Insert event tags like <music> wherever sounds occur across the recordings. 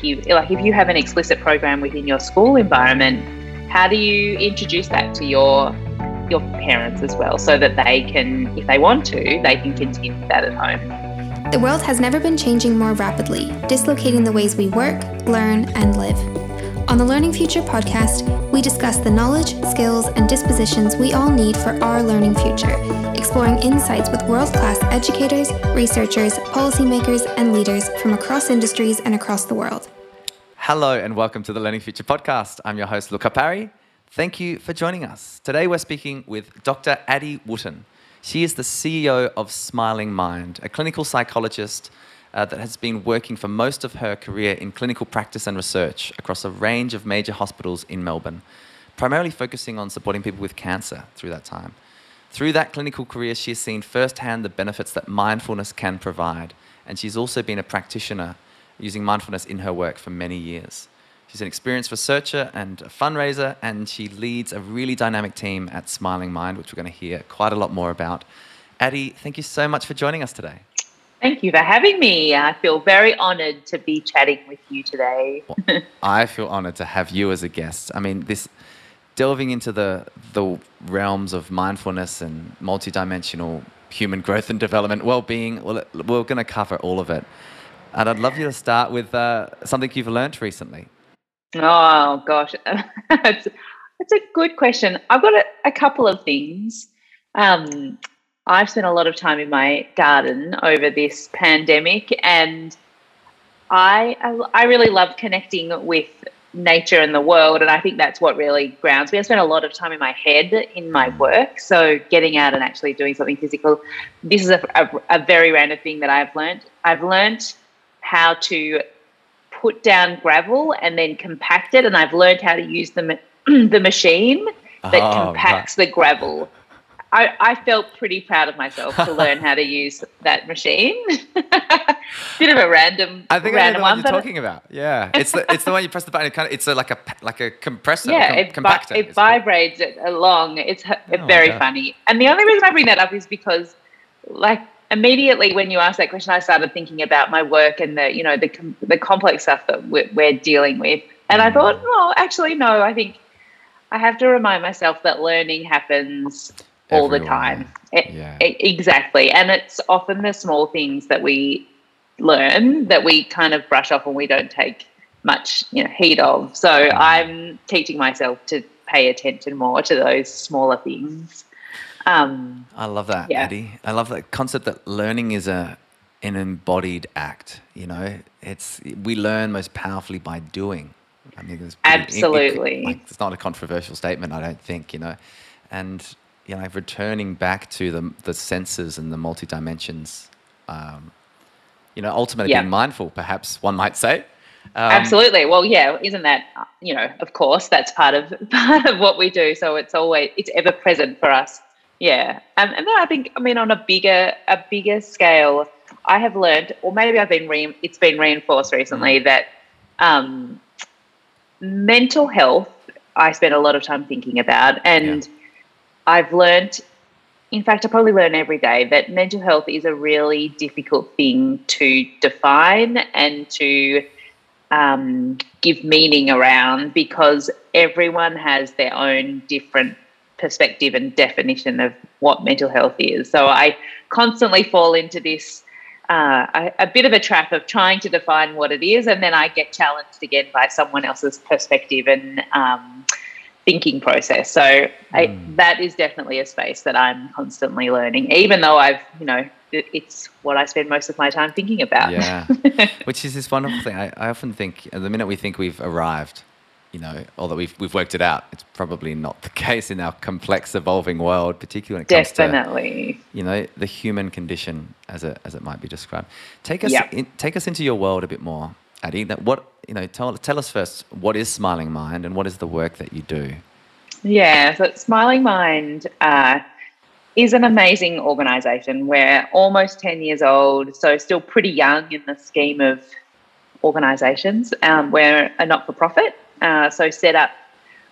give like if you have an explicit program within your school environment, how do you introduce that to your your parents as well so that they can if they want to they can continue that at home? The world has never been changing more rapidly dislocating the ways we work learn and live. On the learning future podcast we discuss the knowledge skills and dispositions we all need for our learning future exploring insights with world-class educators researchers policymakers and leaders from across industries and across the world hello and welcome to the learning future podcast i'm your host luca parry Thank you for joining us. Today we're speaking with Dr. Addie Wootten. She is the CEO of Smiling Mind, a clinical psychologist uh, that has been working for most of her career in clinical practice and research across a range of major hospitals in Melbourne, primarily focusing on supporting people with cancer through that time. Through that clinical career, she has seen firsthand the benefits that mindfulness can provide, and she's also been a practitioner using mindfulness in her work for many years. She's an experienced researcher and a fundraiser, and she leads a really dynamic team at Smiling Mind, which we're going to hear quite a lot more about. Addie, thank you so much for joining us today. Thank you for having me. I feel very honored to be chatting with you today. well, I feel honored to have you as a guest. I mean, this delving into the the realms of mindfulness and multidimensional human growth and development, well-being. Well, we're going to cover all of it, and I'd love you to start with uh, something you've learned recently. Oh gosh, <laughs> that's it's a good question. I've got a, a couple of things. Um, I've spent a lot of time in my garden over this pandemic, and I I really love connecting with nature and the world, and I think that's what really grounds me. I spent a lot of time in my head in my mm. work, so getting out and actually doing something physical. This is a, a, a very random thing that I've learned. I've learned how to put down gravel and then compact it. And I've learned how to use the, <clears throat> the machine that oh, compacts right. the gravel. I, I, felt pretty proud of myself to <laughs> learn how to use that machine. <laughs> Bit of a random. I think random I know what you're talking about. Yeah, it's the it's the one you press the button. It kind of, it's a, like a like a compressor. Yeah, com- it, compactor, it vibrates it along. It's oh, very funny. And the only reason I bring that up is because, like immediately when you asked that question, I started thinking about my work and the you know the the complex stuff that we're, we're dealing with, and I mm. thought, oh, actually, no. I think I have to remind myself that learning happens all the time. It, yeah. It, exactly, and it's often the small things that we learn that we kind of brush off and we don't take much you know heed of. So mm. I'm teaching myself to pay attention more to those smaller things. Um, I love that, yeah. Addie. I love that concept that learning is a an embodied act. You know, it's we learn most powerfully by doing. I mean, it's pretty, absolutely. It, it, like, it's not a controversial statement, I don't think. You know, and you know, returning back to the the senses and the multi dimensions. Um, you know, ultimately yeah. being mindful, perhaps one might say. Um, Absolutely. Well, yeah, isn't that you know? Of course, that's part of <laughs> part of what we do. So it's always it's ever present for us. Yeah, um, and then I think I mean on a bigger a bigger scale, I have learned, or maybe I've been re- it's been reinforced recently mm. that um, mental health. I spend a lot of time thinking about, and yeah. I've learned. In fact, I probably learn every day that mental health is a really difficult thing to define and to um, give meaning around because everyone has their own different perspective and definition of what mental health is. So I constantly fall into this uh, a, a, bit of a trap of trying to define what it is, and then I get challenged again by someone else's perspective and um, thinking process. So mm. I, hmm. that is definitely a space that I'm constantly learning, even though I've, you know, it, it's what I spend most of my time thinking about. Yeah, <laughs> which is this wonderful thing. I, I often think, the minute we think we've arrived, you know, although we've we've worked it out, it's probably not the <laughs> case in our complex, evolving world, particularly when it comes Definitely. to you know the human condition as it as it might be described. Take us yep. in, take us into your world a bit more, Addie. That what you know, tell tell us first what is Smiling Mind and what is the work that you do. Yeah, so Smiling Mind. Uh, is an amazing organisation. We're almost 10 years old, so still pretty young in the scheme of organisations. Um, we're a not for profit, uh, so set up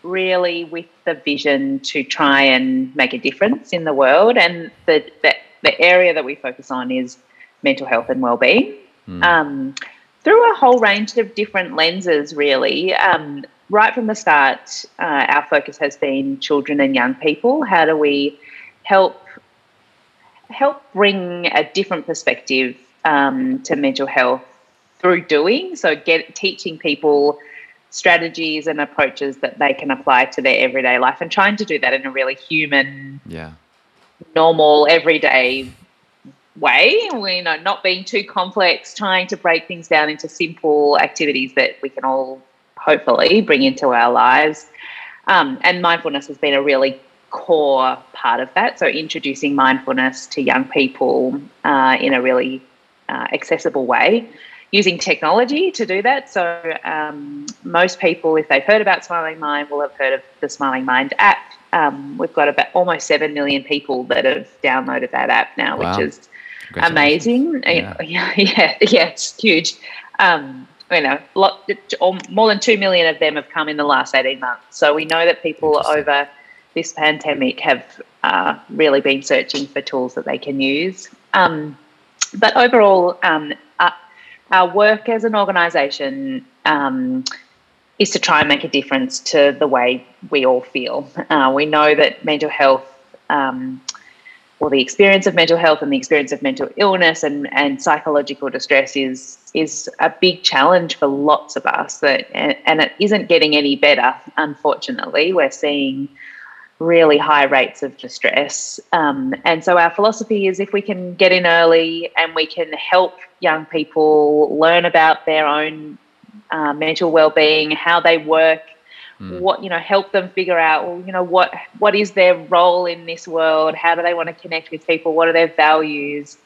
really with the vision to try and make a difference in the world. And the, the, the area that we focus on is mental health and well-being. Mm. Um, through a whole range of different lenses, really. Um, right from the start, uh, our focus has been children and young people. How do we help help bring a different perspective um, to mental health through doing? So, get teaching people strategies and approaches that they can apply to their everyday life, and trying to do that in a really human, yeah, normal, everyday way. We you know not being too complex, trying to break things down into simple activities that we can all hopefully bring into our lives. Um, and mindfulness has been a really core part of that. So introducing mindfulness to young people uh, in a really uh, accessible way. Using technology to do that. So, um, most people, if they've heard about Smiling Mind, will have heard of the Smiling Mind app. Um, we've got about almost 7 million people that have downloaded that app now, wow. which is amazing. Yeah. yeah, <laughs> yeah, yeah, it's huge. Um, you know, lot, more than 2 million of them have come in the last 18 months. So we know that people over this pandemic have uh, really been searching for tools that they can use. Um, but overall, um, uh, our work as an organisation um, is to try and make a difference to the way we all feel. Uh, we know that mental health um, or the experience of mental health and the experience of mental illness and, and psychological distress is is a big challenge for lots of us that and, and it isn't getting any better unfortunately. We're seeing really high rates of distress. Um, and so our philosophy is if we can get in early and we can help young people learn about their own uh, mental well-being how they work mm. what you know help them figure out well you know what what is their role in this world how do they want to connect with people what are their values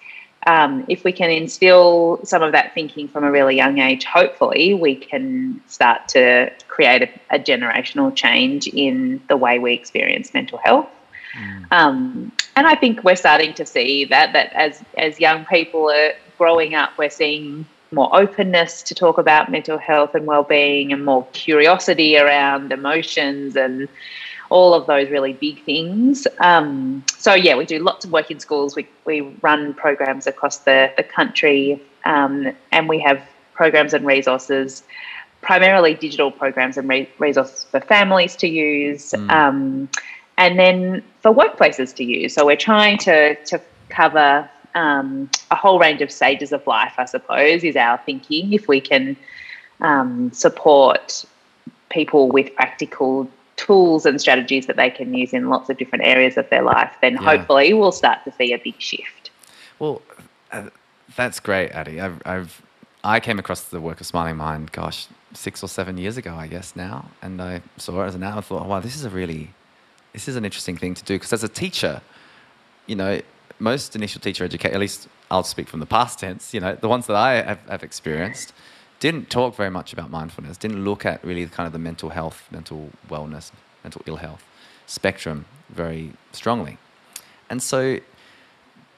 um, if we can instill some of that thinking from a really young age hopefully we can start to create a, a generational change in the way we experience mental health mm. um, and I think we're starting to see that that as as young people are growing up, we're seeing more openness to talk about mental health and well-being and more curiosity around emotions and all of those really big things. Um, so yeah, we do lots of work in schools. We, we run programs across the, the country um, and we have programs and resources, primarily digital programs and re- resources for families to use mm. um, and then for workplaces to use. So we're trying to, to cover um, a whole range of stages of life, I suppose, is our thinking. If we can um, support people with practical tools and strategies that they can use in lots of different areas of their life, then yeah. hopefully we'll start to see a big shift. Well, uh, that's great, Addie. I've, I've I came across the work of Smiling Mind, gosh, six or seven years ago, I guess now, and I saw it as an hour. I thought, wow, this is a really, this is an interesting thing to do because as a teacher, you know, most initial teacher education, at least I'll speak from the past tense, you know, the ones that I have, have, experienced, didn't talk very much about mindfulness, didn't look at really kind of the mental health, mental wellness, mental ill health spectrum very strongly. And so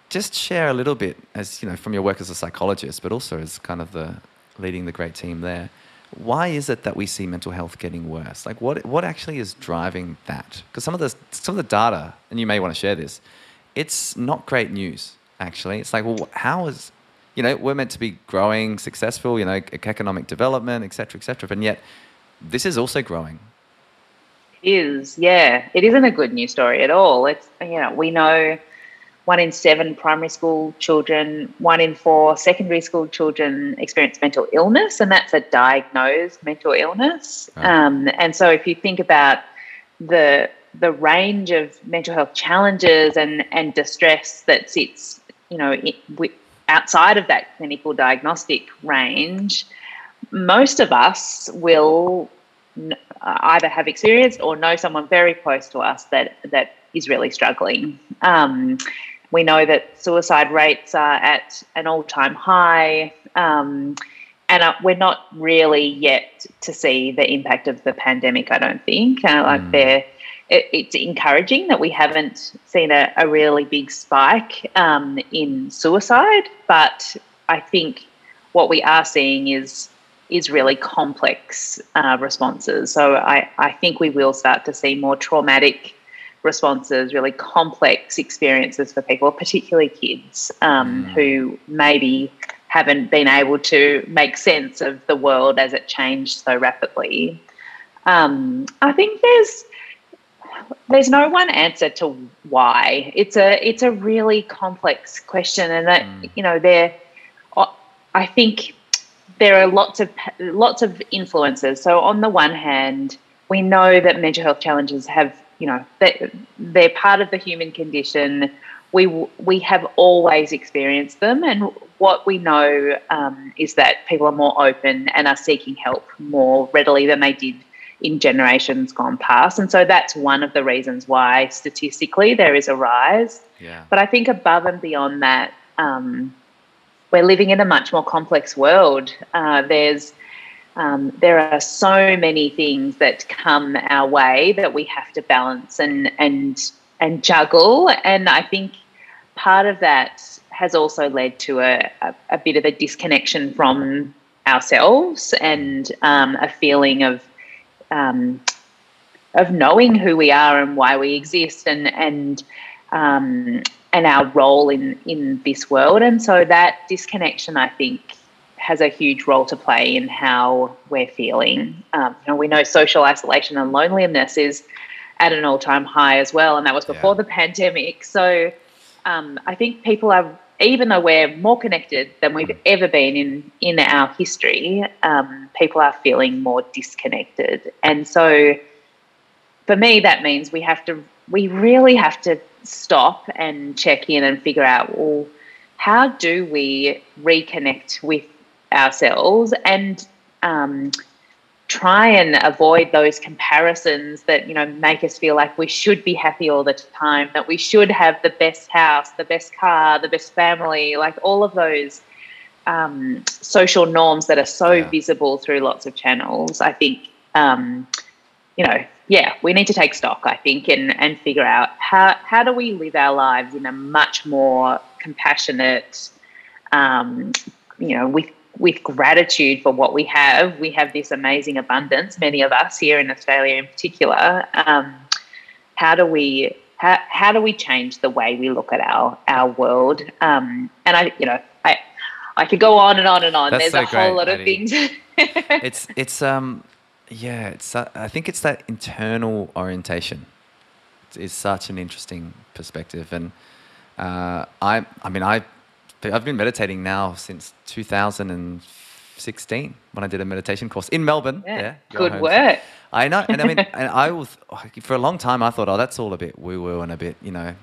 just share a little bit as, you know, from your work as a psychologist, but also as kind of the leading the great team there. Why is it that we see mental health getting worse? Like what what actually is driving that? Because some of the some of the data, and you may want to share this, it's not great news, actually. It's like, well, how is, you know, we're meant to be growing, successful, you know, economic development, et cetera, et cetera. And yet, this is also growing. It is, yeah. It isn't a good news story at all. It's, you know, we know one in seven primary school children, one in four secondary school children experience mental illness, and that's a diagnosed mental illness. Um, and so if you think about the the range of mental health challenges and, and distress that sits, you know, outside of that clinical diagnostic range, most of us will either have experienced or know someone very close to us that that is really struggling. Um, we know that suicide rates are at an all-time high, um, and uh, we're not really yet to see the impact of the pandemic. I don't think uh, like mm. they're it, it's encouraging that we haven't seen a, a really big spike um, in suicide, but I think what we are seeing is is really complex uh, responses. So I, I think we will start to see more traumatic responses, really complex experiences for people, particularly kids um, mm. who maybe haven't been able to make sense of the world as it changed so rapidly. Um, I think there's there's no one answer to why. It's a it's a really complex question, and that mm. you know there, I think there are lots of lots of influences. So on the one hand, we know that mental health challenges have you know they're, they're part of the human condition. We we have always experienced them, and what we know um, is that people are more open and are seeking help more readily than they did in generations gone past. And so that's one of the reasons why statistically there is a rise. Yeah. But I think above and beyond that, um, we're living in a much more complex world. Uh, there's um, there are so many things that come our way that we have to balance and and and juggle. And I think part of that has also led to a, a, a bit of a disconnection from ourselves and um, a feeling of um, of knowing who we are and why we exist and and um, and our role in in this world. And so that disconnection, I think, has a huge role to play in how we're feeling. Um, you know, we know social isolation and loneliness is at an all-time high as well, and that was before yeah. the <laughs> pandemic. So um, I think people are, even though we're more connected than we've ever been in in our history, um, people are feeling more disconnected, and so for me, that means we have to, we really have to stop and check in and figure out, well, how do we reconnect with ourselves? And um, try and avoid those comparisons that you know make us feel like we should be happy all the time that we should have the best house the best car the best family like all of those um, social norms that are so yeah. visible through lots of channels i think um, you know yeah we need to take stock i think and and figure out how how do we live our lives in a much more compassionate um, you know with with gratitude for what we have. We have this amazing abundance, many of us here in Australia in particular. Um, how do we how, how do we change the way we look at our our world? Um, and I, you know, I I could go on and on and on. That's There's so a whole lot of things. <laughs> it's it's um yeah, it's uh, I think it's that internal orientation. It's, it's such an interesting perspective, and uh, I I mean I I've been meditating now since 2016 when I did a meditation course in Melbourne. Yeah, yeah good work. I know, and I mean, <laughs> and I was for a long time I thought, oh, that's all a bit woo woo and a bit, you know,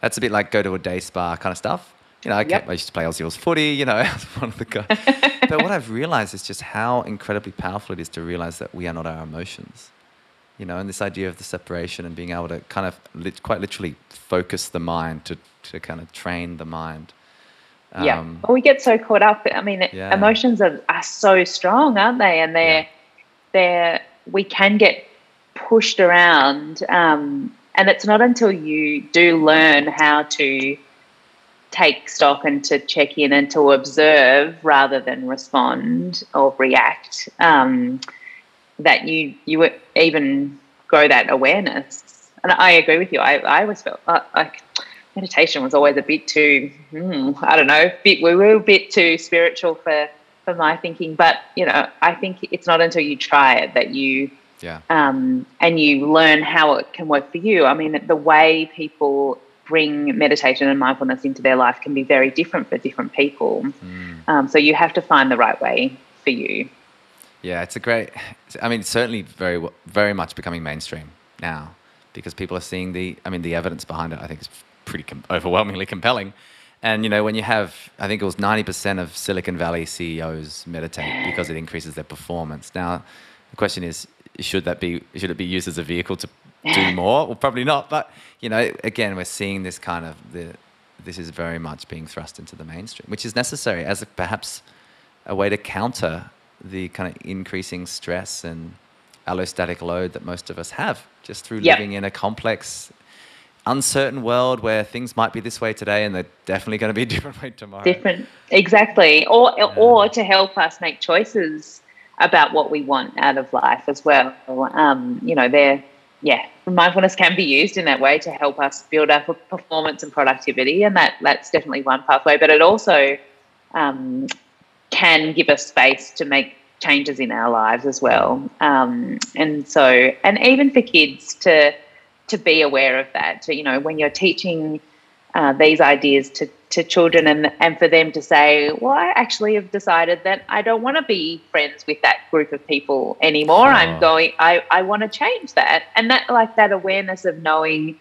that's a bit like go to a day spa kind of stuff. You know, I, yep. I used to play Aussie Rules footy. You know, <laughs> I was one of the guys. <laughs> but what I've realized is just how incredibly powerful it is to realize that we are not our emotions. You know, and this idea of the separation and being able to kind of quite literally focus the mind to to kind of train the mind um, yeah. Well, we get so caught up. I mean, yeah. emotions are, are so strong, aren't they? And they're, yeah. they're, we can get pushed around. Um, and it's not until you do learn how to take stock and to check in and to observe rather than respond or react um, that you you even grow that awareness. And I agree with you. I, I always felt uh, like meditation was always a bit too, hmm, I don't know, bit were a bit too spiritual for for my thinking. But you know, I think it's not until you try it that you, yeah, um, and you learn how it can work for you. I mean, the way people bring meditation and mindfulness into their life can be very different for different people. Mm. Um, so you have to find the right way for you. Yeah, it's a great. I mean, certainly very, very much becoming mainstream now because people are seeing the. I mean, the evidence behind it. I think is pretty com- overwhelmingly compelling. And you know, when you have, I think it was ninety percent of Silicon Valley CEOs meditate because it increases their performance. Now, the question is, should that be should it be used as a vehicle to do <laughs> more? Well, probably not. But you know, again, we're seeing this kind of the this is very much being thrust into the mainstream, which is necessary as a, perhaps a way to counter the kind of increasing stress and allostatic load that most of us have just through yep. living in a complex uncertain world where things might be this way today and they're definitely going to be a <laughs> different way tomorrow. Different, exactly. Or yeah. or to help us make choices about what we want out of life as well. Um, you know, they're yeah, mindfulness can be used in that way to help us build up performance and productivity, and that that's definitely one pathway. But it also um, can give us space to make changes in our lives as well. Um, and so, and even for kids to to be aware of that. To, you know, when you're teaching uh, these ideas to to children, and and for them to say, well, I actually have decided that I don't want to be friends with that group of people anymore. Oh. I'm going. I I want to change that, and that like that awareness of knowing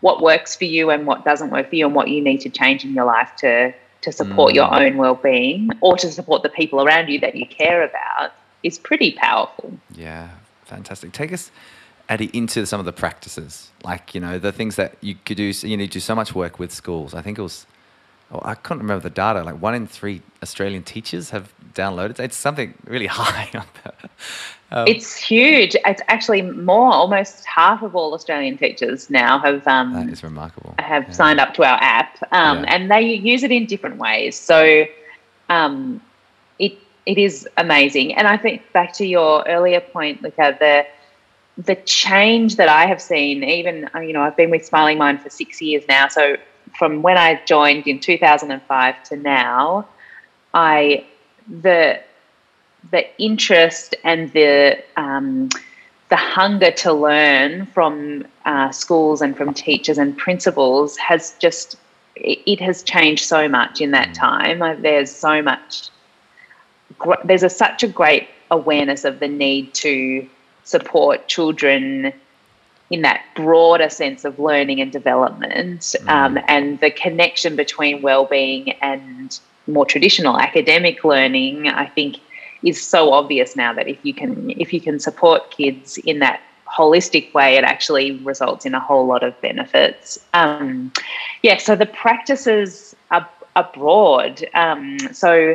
what works for you and what doesn't work for you, and what you need to change in your life to to support mm. your own well-being or to support the people around you that you care about is pretty powerful. Yeah, fantastic. Take us Addie, into some of the practices, like you know the things that you could do. You need to do so much work with schools. I think it was, oh, I can't remember the data. Like one in three Australian teachers have downloaded. It's something really <laughs> high. um, it's huge. It's actually more. Almost half of all Australian teachers now have. Um, that is remarkable. Have yeah. signed up to our app, um, yeah. and they use it in different ways. So, um, it it is amazing. And I think back to your earlier point, Luca, the the change that I have seen, even uh, you know, I've been with Smiling Mind for six years now. So from when I joined in 2005 to now, I the the interest and the um, the hunger to learn from uh, schools and from teachers and principals has just it has changed so much in that mm. time. There's so much. There's a, such a great awareness of the need to support children in that broader sense of learning and development mm. um, and the connection between well-being and more traditional academic learning i think is so obvious now that if you can if you can support kids in that holistic way it actually results in a whole lot of benefits um, yeah so the practices are, are broad um, so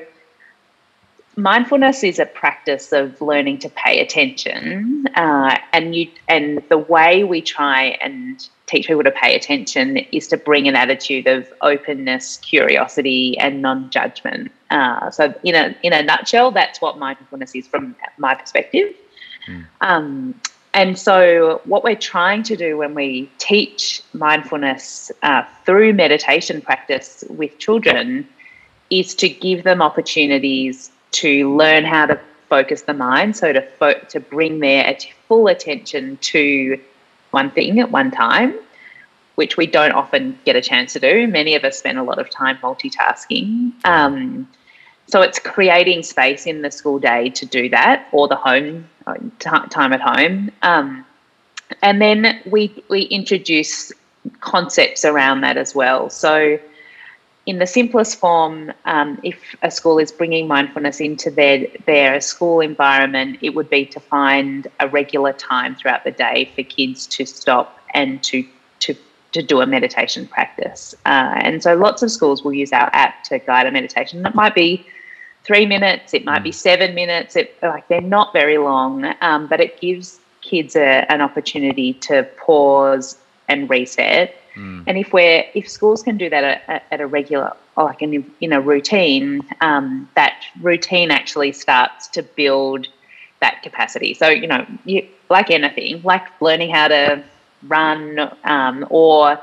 mindfulness is a practice of learning to pay attention, uh, and you and the way we try and teach people to pay attention is to bring an attitude of openness, curiosity, and non-judgment. Uh, so, in a in a nutshell, that's what mindfulness is from my perspective. Mm. Um, and so, what we're trying to do when we teach mindfulness uh, through meditation practice with children is to give them opportunities to learn how to focus the mind, so to fo- to bring their full attention to one thing at one time, which we don't often get a chance to do. Many of us spend a lot of time multitasking. Um, so it's creating space in the school day to do that, or the home uh, t- time at home, um, and then we we introduce concepts around that as well. So in the simplest form, um, if a school is bringing mindfulness into their their school environment, it would be to find a regular time throughout the day for kids to stop and to to to do a meditation practice. Uh, and so, lots of schools will use our app to guide a meditation. It might be three minutes, it might be seven minutes. It like they're not very long, um, but it gives kids a, an opportunity to pause and reset Mm. And if we're if schools can do that at, at a regular like in, in a routine, um, that routine actually starts to build that capacity. So you know, you, like anything, like learning how to run um, or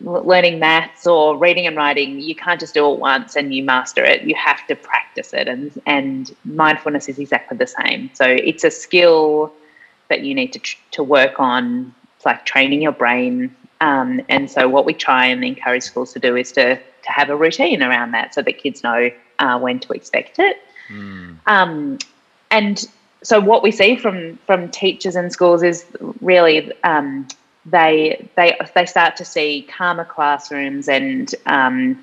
learning maths or reading and writing, you can't just do it once and you master it. You have to practice it, and and mindfulness is exactly the same. So it's a skill that you need to to work on. It's like training your brain um, and so what we try and encourage schools to do is to to have a routine around that so that kids know uh, when to expect it. Mm. Um, and so what we see from from teachers and schools is really um, they they they start to see calmer classrooms and um,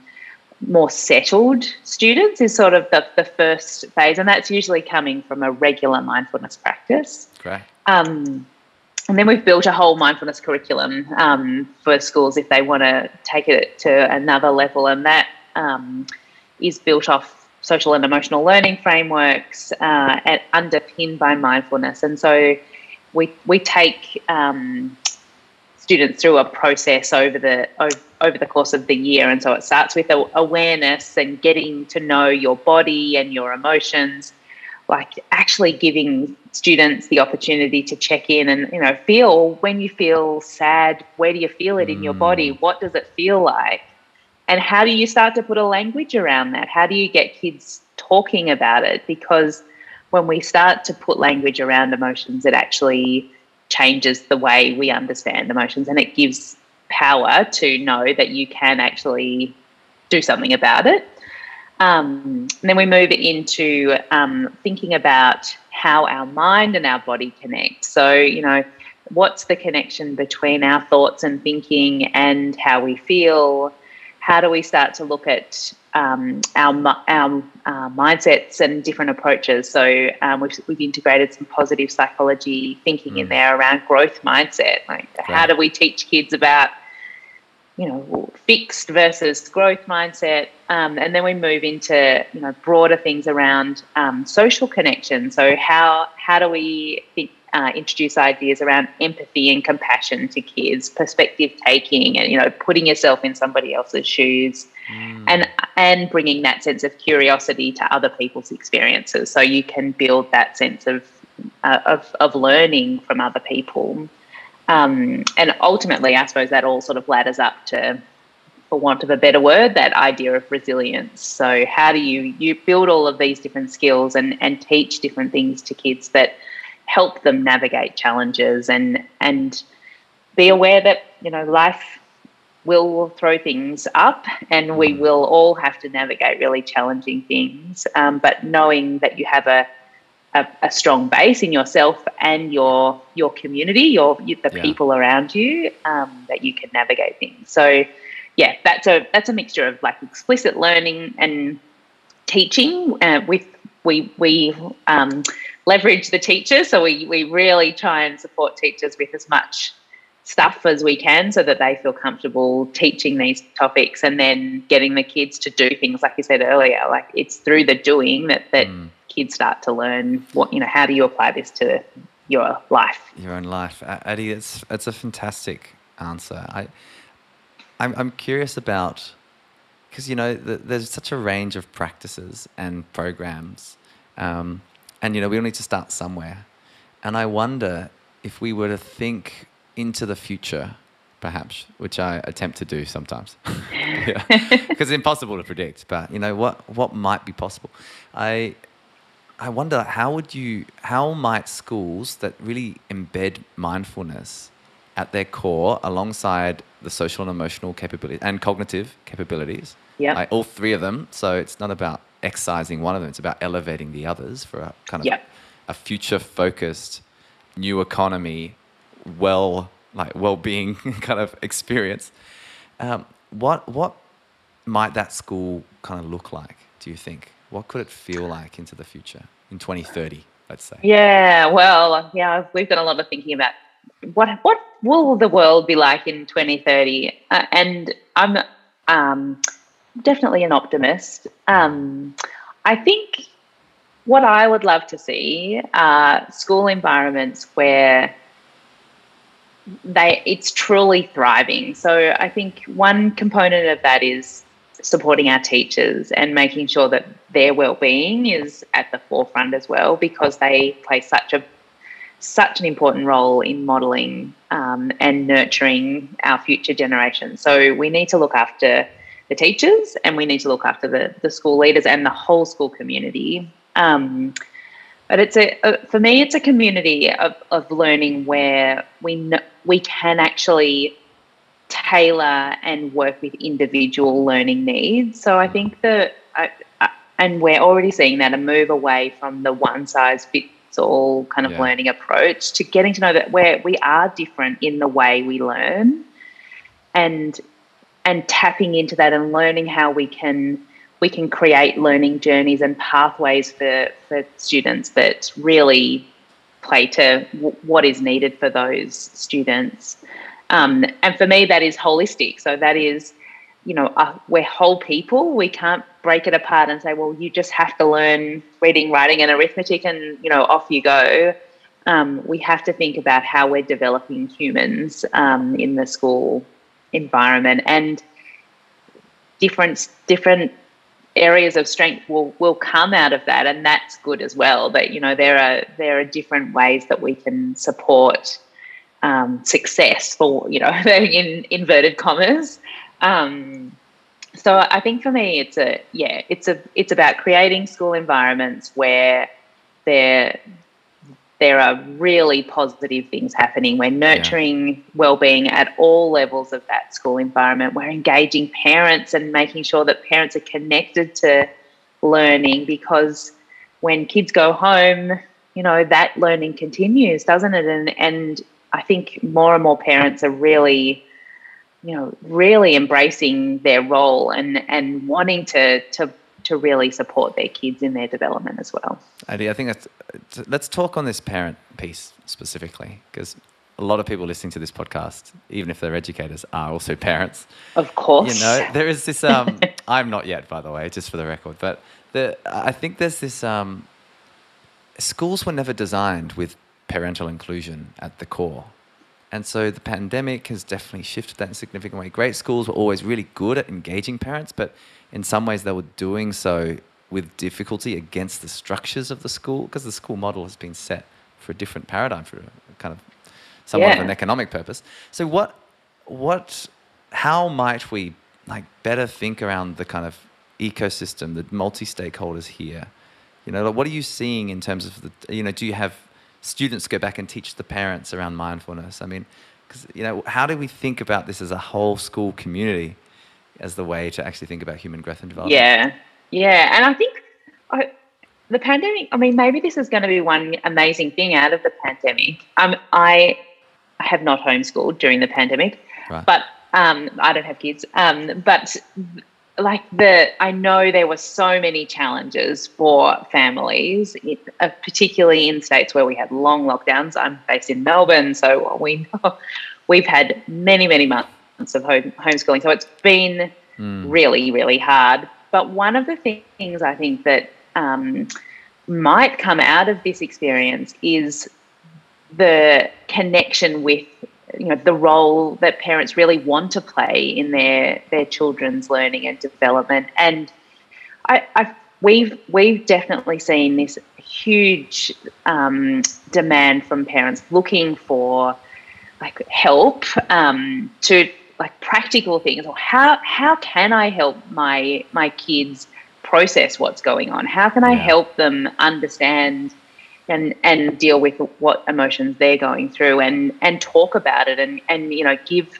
more settled students is sort of the, the first phase, and that's usually coming from a regular mindfulness practice. Great. Um, and then we've built a whole mindfulness curriculum um, for schools if they want to take it to another level, and that um, is built off social and emotional learning frameworks uh, and underpinned by mindfulness. And so we we take um, students through a process over the over, over the course of the year, and so it starts with awareness and getting to know your body and your emotions like actually giving students the opportunity to check in and you know feel when you feel sad where do you feel it in your body mm. what does it feel like and how do you start to put a language around that? How do you get kids talking about it? Because when we start to put language around emotions, it actually changes the way we understand emotions and it gives power to know that you can actually do something about it. Um, and then we move into um, thinking about how our mind and our body connect. So, you know, what's the connection between our thoughts and thinking and how we feel? How do we start to look at um, our, our uh, mindsets and different approaches? So, um, we've, we've integrated some positive psychology thinking mm. in there around growth mindset. Like, how do we teach kids about you know fixed versus growth mindset. Um, and then we move into you know broader things around um, social connection. So how how do we think, uh, introduce ideas around empathy and compassion to kids perspective taking and you know putting yourself in somebody else's shoes mm. and and bringing that sense of curiosity to other people's experiences. So you can build that sense of uh, of, of learning from other people um, and ultimately, I suppose that all sort of ladders up to, for want of a better word, that idea of resilience. So, how do you you build all of these different skills and and teach different things to kids that help them navigate challenges and and be aware that you know life will throw things up and we mm. will all have to navigate really challenging things um, but knowing that you have a a, a, strong base in yourself and your your community, your the yeah. people around you, um, that you can navigate things. So, yeah, that's a that's a mixture of like explicit learning and teaching. Uh, with we we um, leverage the teachers, so we we really try and support teachers with as much stuff as we can so that they feel comfortable teaching these topics and then getting the kids to do things like you said earlier like it's through the doing that that mm kids start to learn what you know how do you apply this to your life your own life Addie it's it's a fantastic answer I I'm, I'm curious about because you know the, there's such a range of practices and programs um, and you know we all need to start somewhere and I wonder if we were to think into the future perhaps, which I attempt to do sometimes. <laughs> because it's impossible to predict. But you know what? What might be possible? I I wonder how would you how might schools that really embed mindfulness at their core alongside the social and emotional capabilities and cognitive capabilities. Yeah. Like all three of them. So it's not about excising one of them, it's about elevating the others for a kind of yep. a future focused new economy, well like well being <laughs> kind of experience. Um, what what might that school kind of look like, do you think? What could it feel like into the future in 2030, let's say? Yeah, well, yeah, we've done a lot of thinking about what what will the world be like in 2030, uh, and I'm um, definitely an optimist. Um, I think what I would love to see are school environments where they it's truly thriving. So I think one component of that is supporting our teachers and making sure that their well-being is at the forefront as well because they play such a such an important role in modelling um, and nurturing our future generations. So we need to look after the teachers and we need to look after the, the school leaders and the whole school community. Um, but it's a, a, for me, it's a community of, of learning where we know, we can actually tailor and work with individual learning needs. So I think that, and we're already seeing that a move away from the one size fits all kind of yeah. learning approach to getting to know that where we are different in the way we learn and and tapping into that and learning how we can we can create learning journeys and pathways for for students that really play to w- what is needed for those students um, and for me, that is holistic. So that is, you know, uh, we're whole people. We can't break it apart and say, well, you just have to learn reading, writing, and arithmetic, and you know, off you go. Um, we have to think about how we're developing humans um, in the school environment, and different different areas of strength will will come out of that, and that's good as well. That you know, there are there are different ways that we can support um, success for you know <laughs> in inverted commas um, so I think for me, it's a yeah, it's a it's about creating school environments where there there are really positive things happening. We're nurturing yeah. well-being at all levels of that school environment. We're engaging parents and making sure that parents are connected to learning because when kids go home, you know that learning continues, doesn't it? And and I think more and more parents are really you know really embracing their role and and wanting to to to really support their kids in their development as well. Addie, I think that's let's talk on this parent piece specifically because a lot of people listening to this podcast, even if they're educators, are also parents. Of course, you know there is this. Um, <laughs> I'm not yet, by the way, just for the record, but the, I think there's this. Um, schools were never designed with parental inclusion at the core. And so the pandemic has definitely shifted that in a significant way. Great schools were always really good at engaging parents, but in some ways they were doing so with difficulty against the structures of the school because the school model has been set for a different paradigm for a kind of somewhat yeah. of an economic purpose. So what what how might we like better think around the kind of ecosystem, the multi-stakeholders here? You know, like what are you seeing in terms of the you know, do you have students go back and teach the parents around mindfulness. I mean, because you know, how do we think about this as a whole school community as the way to actually think about human growth and development? Yeah, yeah, and I think I, the pandemic. I mean, maybe this is going to be one amazing thing out of the pandemic. Um, I have not homeschooled during the pandemic, right. but um, I don't have kids. Um, but like the i know there were so many challenges for families uh, particularly in states where we had long lockdowns. I'm based in melbourne so we know <laughs> we've had many many months of home, homeschooling. So it's been mm. really really hard. But one of the things i think that um, might come out of this experience is the connection with you know the role that parents really want to play in their their children's learning and development and I, I've we've we've definitely seen this huge um, demand from parents looking for like help um, to like practical things or how how can I help my my kids process what's going on? How can I yeah. help them understand and and deal with what emotions they're going through and and talk about it and and you know give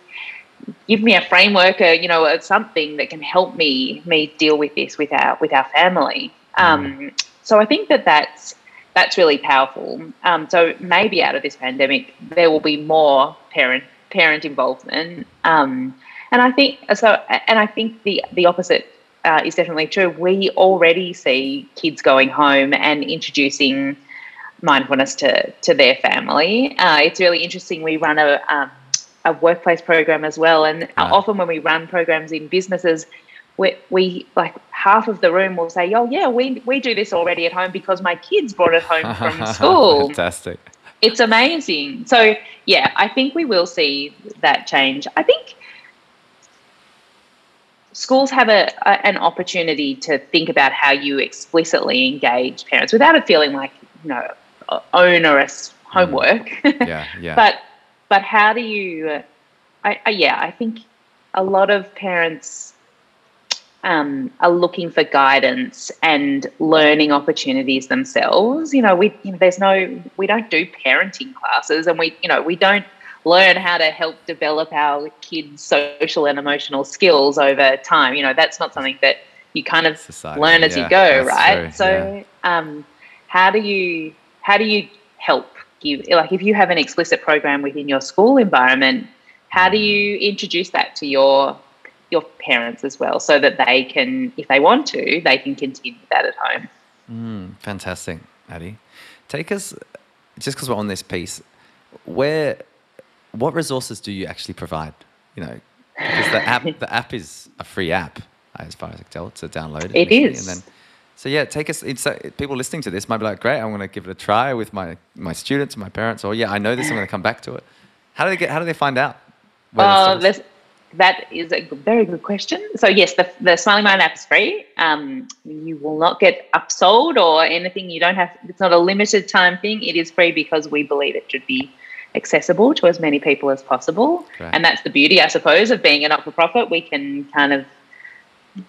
give me a framework or you know something that can help me me deal with this with our with our family. Mm. um, so i think that that's that's really powerful. Um, so maybe out of this pandemic there will be more parent parent involvement. Um, and i think so and i think the the opposite uh, is definitely true. We already see kids going home and introducing mindfulness to to their family. Uh, it's really interesting. We run a um, a workplace program as well, and right. often when we run programs in businesses, we, we like half of the room will say, "Oh yeah, we we do this already at home because my kids brought it home from <laughs> school." Fantastic. It's amazing. So yeah, I think we will see that change. I think schools have a, a, an opportunity to think about how you explicitly engage parents without it feeling like you know onerous homework. Mm. Yeah, <laughs> yeah. but but how do you? I, I, yeah, I think a lot of parents um, are looking for guidance and learning opportunities themselves. You know, we you know, there's no we don't do parenting classes, and we you know we don't learn how to help develop our kids' social and emotional skills over time. You know, that's not something that you kind of Society, learn as yeah, you go, right? True, so, yeah. um, how do you how do you help? Give like if you have an explicit program within your school environment how do you introduce that to your your parents as well so that they can if they want to they can continue that at home? Mm, fantastic Addie take us just because we're on this piece where what resources do you actually provide? You know because the app <laughs> the app is a free app as far as I can tell to download it is and then so yeah, take us. It's, uh, people listening to this might be like, great, I'm going to give it a try with my my students, my parents, or yeah, I know this, I'm going to come back to it. How do they get? How do they find out? Uh, that is a very good question. So yes, the, the Smiling Mind app is free. Um, you will not get upsold or anything. You don't have. It's not a limited time thing. It is free because we believe it should be accessible to as many people as possible. And that's the beauty, I suppose, of being a not for profit. We can kind of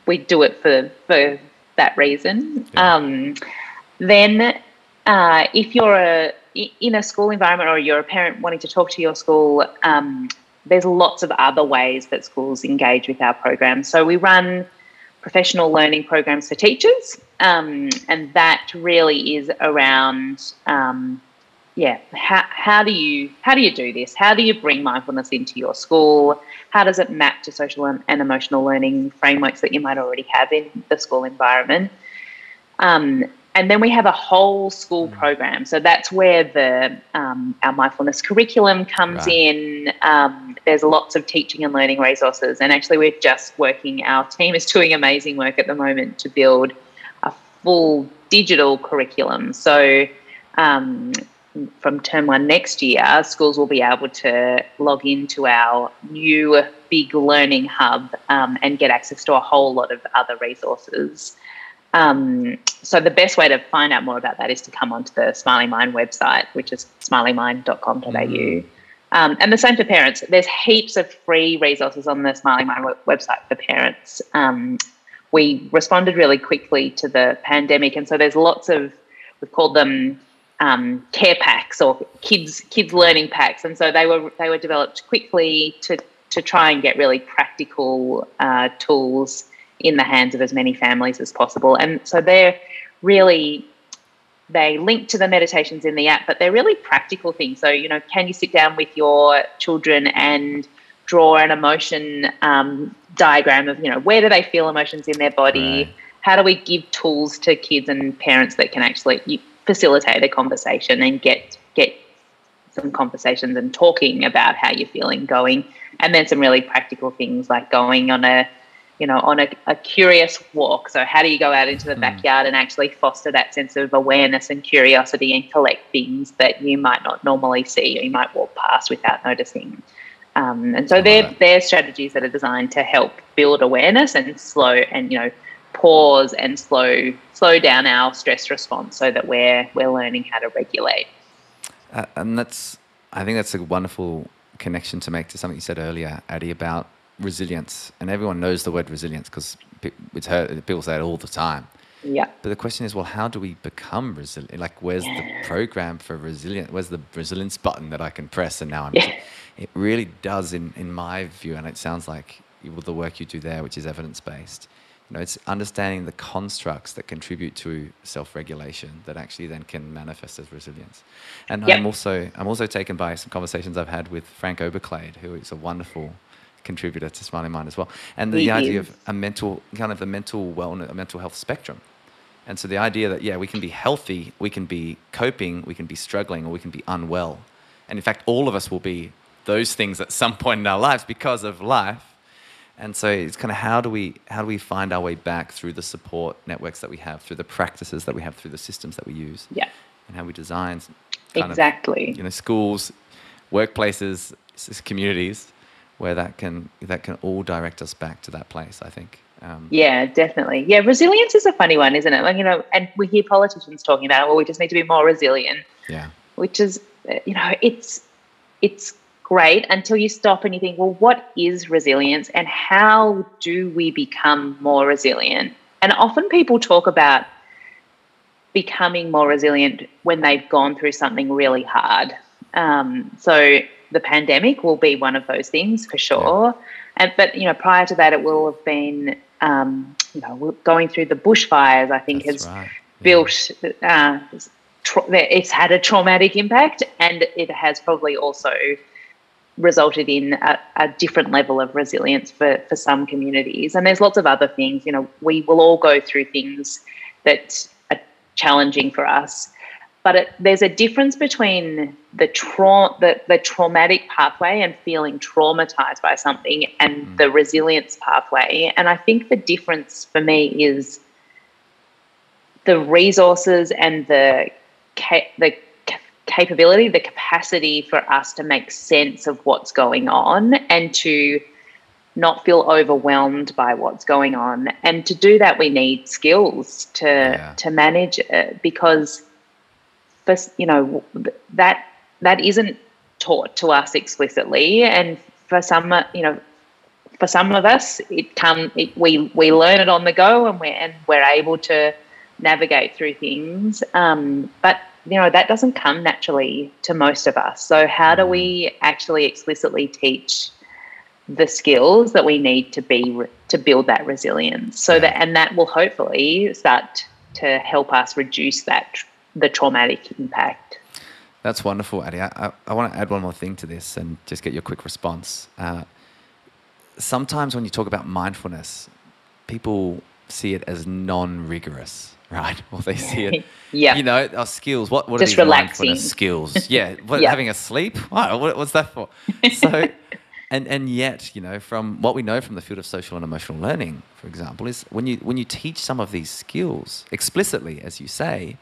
we do it for for that reason. Yeah. Um, then, uh, if you're a in a school environment or you're a parent wanting to talk to your school, um, there's lots of other ways that schools engage with our programs. So we run professional learning programs for teachers, um, and that really is around. Yeah, how, how do you how do you do this? How do you bring mindfulness into your school? How does it map to social and, and emotional learning frameworks that you might already have in the school environment? Um, and then we have a whole school program. So that's where the um, our mindfulness curriculum comes Right. in. Um, there's lots of teaching and learning resources, and actually we're just working. Our team is <laughs> doing amazing work at the moment to build a full digital curriculum. So um, from term one next year, schools will be able to log into our new big learning hub um, and get access to a whole lot of other resources. Um, so the best way to find out more about that is to come onto the Smiling Mind website, which is smilingmind.com.au. Mm. Um, and the same for parents. There's heaps of free resources on the Smiling Mind website for parents. Um, we responded really quickly to the pandemic, and so there's lots of we've called them um, care packs or kids kids learning packs, and so they were they were developed quickly to to try and get really practical uh, tools in the hands of as many families as possible. And so they're really they link to the meditations in the app, but they're really practical things. So you know, can you sit down with your children and draw an emotion um, diagram of you know where do they feel emotions in their body? Right. How do we give tools to kids and parents that can actually you- facilitate a conversation and get get some conversations and talking about how you're feeling going. And then some really practical things like going on a you know on a, a curious walk. So how do you go out into the backyard and actually foster that sense of awareness and curiosity and collect things that you might not normally see or you might walk past without noticing? Um, and so they're they're strategies that are designed to help build awareness and slow and you know pause and slow slow down our stress response so that we're we're learning how to regulate Uh, and that's, I think that's a wonderful connection to make to something you said earlier, Addie, about resilience. And everyone knows the word resilience because it's heard, people say it all the time. yeah But the question is, well, how do we become resilient? Like, where's the program for resilience? Where's the resilience button that I can press? And now I'm. Yeah. It really does, in in my view, and it sounds like with the work you do there, which is evidence based. You know, it's understanding the constructs that contribute to self-regulation that actually then can manifest as resilience. And Yep. I'm also I'm also taken by some conversations I've had with Frank Oberklaid, who is a wonderful contributor to Smiling Mind as well, and the He idea of a mental kind of a mental wellness, a mental health spectrum. And so the idea that, yeah, we can be healthy, we can be coping, we can be struggling, or we can be unwell. And in fact, all of us will be those things at some point in our lives because of life. And so it's kind of how do we how do we find our way back through the support networks that we have, through the practices that we have, through the systems that we use, yeah and how we design exactly of you know schools, workplaces, communities, where that can that can all direct us back to that place. I think. Um, Yeah, definitely. Yeah, resilience is a funny one, isn't it? Like, you know, and we hear politicians talking about, well, we just need to be more resilient, yeah. which is, uh, you know, it's it's great until you stop and you think, well, what is resilience and how do we become more resilient? And often people talk about becoming more resilient when they've gone through something really hard. Um, so the pandemic will be one of those things for sure. And but you know, prior to that, it will have been um, you know going through the bushfires. I think That's has right. Yeah. built. Uh, tra- it's had a traumatic impact, and it has probably also resulted in a, a different level of resilience for, for some communities. And there's lots of other things. You know, we will all go through things that are challenging for us. But it, there's a difference between the, tra- the the traumatic pathway and feeling traumatized by something and hmm. the resilience pathway. And I think the difference for me is the resources and the ca- the capability, the capacity for us to make sense of what's going on and to not feel overwhelmed by what's going on. And to do that, we need skills to Yeah. to manage it because, for, you know, that that isn't taught to us explicitly, and for some, uh, you know, for some of us, it come it, we we learn it on the go, and we're and we're able to navigate through things. Um, but you know that doesn't come naturally to most of us. So how do we actually explicitly teach the skills that we need to be to build that resilience? So that and that will hopefully start to help us reduce that the traumatic impact. That's wonderful, Addie. I, I, I, want to add one more thing to this and just get your quick response. Uh, sometimes when you talk about mindfulness, people see it as non-rigorous, right? <laughs> Well, they see it, <laughs> yeah. you know, our skills. What what just are these relaxing. mindfulness skills? <laughs> Yeah, what, yeah. having a sleep. What, what, what's that for? So, and and yet, you know, from what we know from the field of social and emotional learning, for example, is when you when you teach some of these skills explicitly, as you say,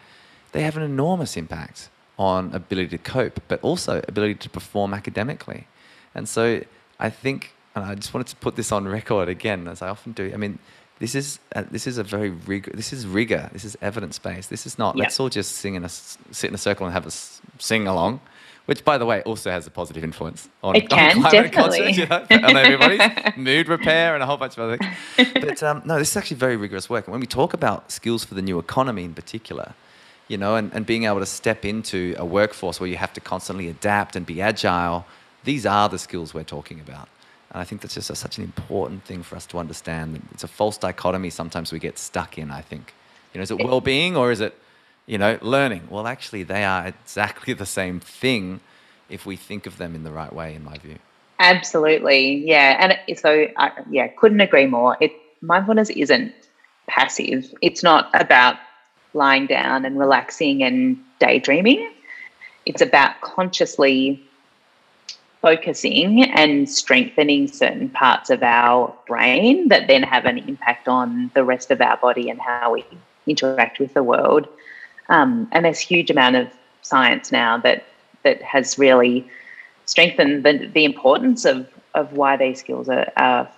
they have an enormous impact on ability to cope, but also ability to perform academically. And so, I think, and I just wanted to put this on record again, as I often do. I mean this is a, this is a very rigor. This is rigor. This is evidence based. This is not. Yep. Let's all just sing in a sit in a circle and have a sing along, which by the way also has a positive influence on, it <laughs> can, on climate definitely. and culture, <laughs> you know, on everybody's <laughs> mood repair and a whole bunch of other things. But um, no, this is actually very rigorous work. And when we talk about skills for the new economy in particular, you know, and, and being able to step into a workforce where you have to constantly adapt and be agile, these are the skills we're talking about. And I think that's just a, such an important thing for us to understand. It's a false dichotomy sometimes we get stuck in, I think. You know, is it well being or is it, you know, learning? Well, actually, they are exactly <laughs> the same thing if we think of them in the right way, in my view. Absolutely. Yeah. And so, I, yeah, couldn't agree more. It, mindfulness isn't passive, it's not about lying down and relaxing and daydreaming. It's about consciously focusing and strengthening certain parts of our brain that then have an impact on the rest of our body and how we interact with the world. Um, and there's huge amount of science now that that has really strengthened the, the importance of, of why these skills are, are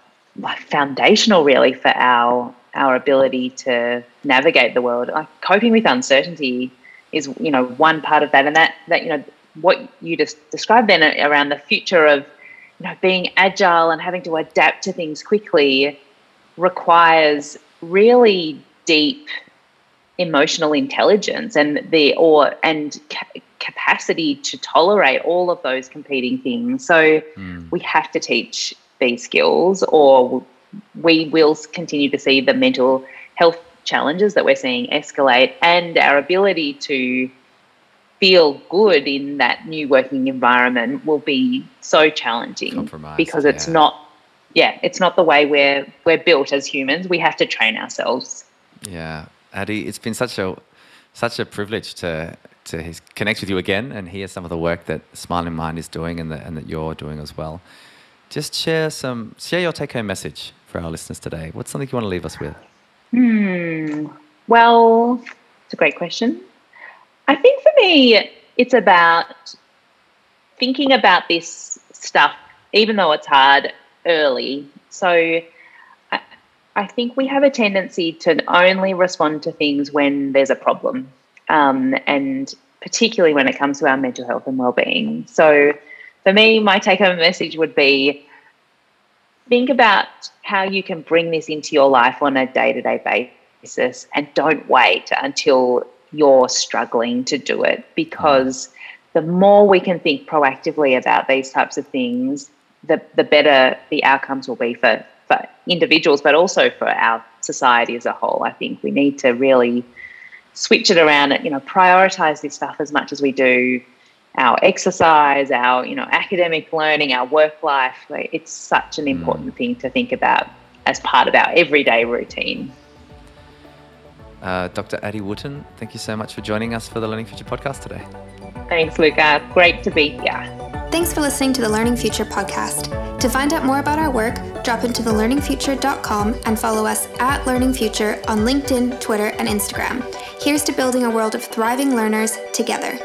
foundational really for our our ability to navigate the world. Like coping with uncertainty is, you know, one part of that. And that that, you know, what you just described then around the future of you know being agile and having to adapt to things quickly requires really deep emotional intelligence and the or and ca- capacity to tolerate all of those competing things so mm. we have to teach these skills or we will continue to see the mental health challenges that we're seeing escalate and our ability to feel good in that new working environment will be so challenging because it's yeah. not yeah it's not the way we're we're built as humans. We have to train ourselves. Yeah. Addie it's been such a such a privilege to to connect with you again and hear some of the work that smiling mind is doing and, that and that you're doing as well. Just share some share your take-home message for our listeners today. What's something you want to leave us with? Hmm. Well it's a great question I think for me, it's about thinking about this stuff, even though it's hard, early. So I, I think we have a tendency to only respond to things when there's a problem, um, and particularly when it comes to our mental health and well-being. So for me, my take-home message would be think about how you can bring this into your life on a day-to-day basis and don't wait until you're struggling to do it because the more we can think proactively about these types of things, the, the better the outcomes will be for, for individuals, but also for our society as a whole. I think we need to really switch it around and, you know, prioritize this stuff as much as we do our exercise, our, you know, academic learning, our work life. It's such an important mm. thing to think about as part of our everyday routine. Uh, Dr. Addie Wootten, thank you so much for joining us for the Learning Future podcast today. Thanks, Luca. Great to be here. Thanks for listening to the Learning Future podcast. To find out more about our work, drop into thelearningfuture.com and follow us at Learning Future on LinkedIn, Twitter, and Instagram. Here's to building a world of thriving learners together.